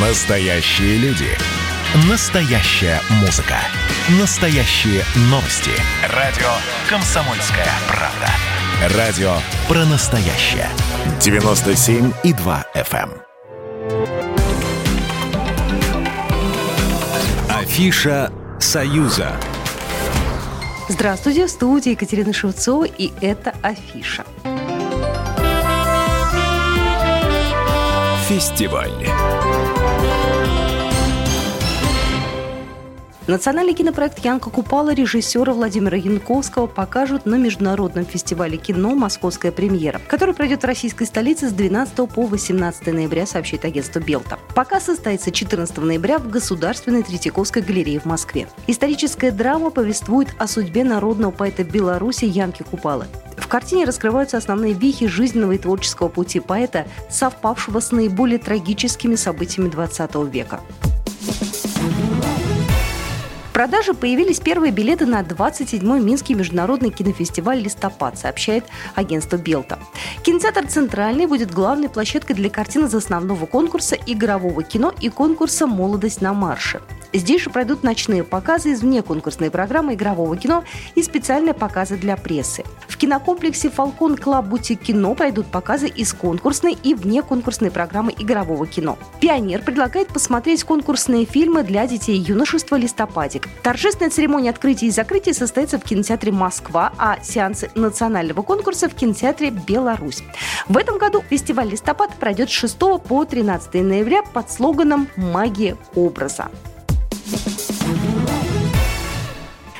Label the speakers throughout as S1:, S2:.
S1: Настоящие люди. Настоящая музыка. Настоящие новости. Радио «Комсомольская правда». Радио про настоящее. 97,2 FM. эм. Афиша «Союза».
S2: Здравствуйте, в студии Екатерина Шевцова, и это Афиша.
S1: Фестиваль.
S2: Национальный кинопроект «Янка Купала» режиссера Владимира Янковского покажут на Международном фестивале кино «Московская премьера», который пройдет в российской столице с 12 по 18 ноября, сообщит агентство «Белта». Показ состоится 14 ноября в Государственной Третьяковской галерее в Москве. Историческая драма повествует о судьбе народного поэта Беларуси Янки Купалы. В картине раскрываются основные вехи жизненного и творческого пути поэта, совпавшего с наиболее трагическими событиями XX века продаже появились первые билеты на 27-й Минский международный кинофестиваль «Листопад», сообщает агентство «Белта». Кинотеатр «Центральный» будет главной площадкой для картин из основного конкурса игрового кино и конкурса «Молодость на марше». Здесь же пройдут ночные показы из внеконкурсной программы игрового кино и специальные показы для прессы. Кинокомплексе «Falcon Club Бутик Кино» пройдут показы из конкурсной и внеконкурсной программы игрового кино. «Пионер» предлагает посмотреть конкурсные фильмы для детей юношества «Листопадик». Торжественная церемония открытия и закрытия состоится в кинотеатре «Москва», а сеансы национального конкурса в кинотеатре «Беларусь». В этом году фестиваль «Листопад» пройдет с 6 по 13 ноября под слоганом «Магия образа».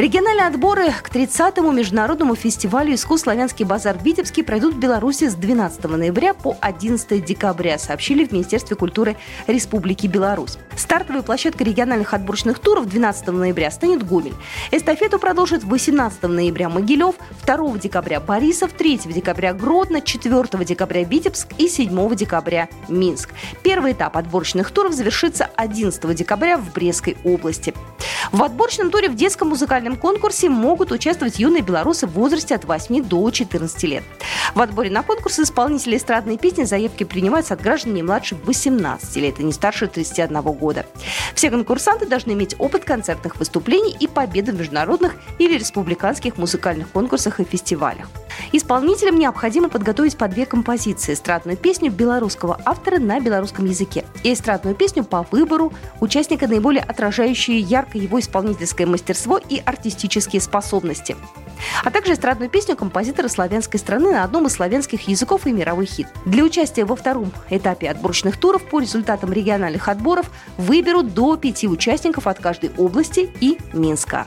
S2: Региональные отборы к 30-му международному фестивалю искусств «Славянский базар Витебский» пройдут в Беларуси с 12 ноября по 11 декабря, сообщили в Министерстве культуры Республики Беларусь. Стартовой площадкой региональных отборочных туров 12 ноября станет Гомель. Эстафету продолжит 18 ноября Могилев, 2 декабря Борисов, 3 декабря Гродно, 4 декабря Витебск и 7 декабря Минск. Первый этап отборочных туров завершится 11 декабря в Брестской области. В отборочном туре в детском музыкальном конкурсе могут участвовать юные белорусы в возрасте от 8 до 14 лет. В отборе на конкурс исполнителей эстрадной песни заявки принимаются от граждан не младше 18 лет и не старше 31 года. Все конкурсанты должны иметь опыт концертных выступлений и победы в международных или республиканских музыкальных конкурсах и фестивалях. Исполнителям необходимо подготовить по две композиции – эстрадную песню белорусского автора на белорусском языке и эстрадную песню по выбору участника, наиболее отражающую ярко его исполнительское мастерство и артистические способности а также эстрадную песню композитора славянской страны на одном из славянских языков и мировой хит. Для участия во втором этапе отборочных туров по результатам региональных отборов выберут до пяти участников от каждой области и Минска.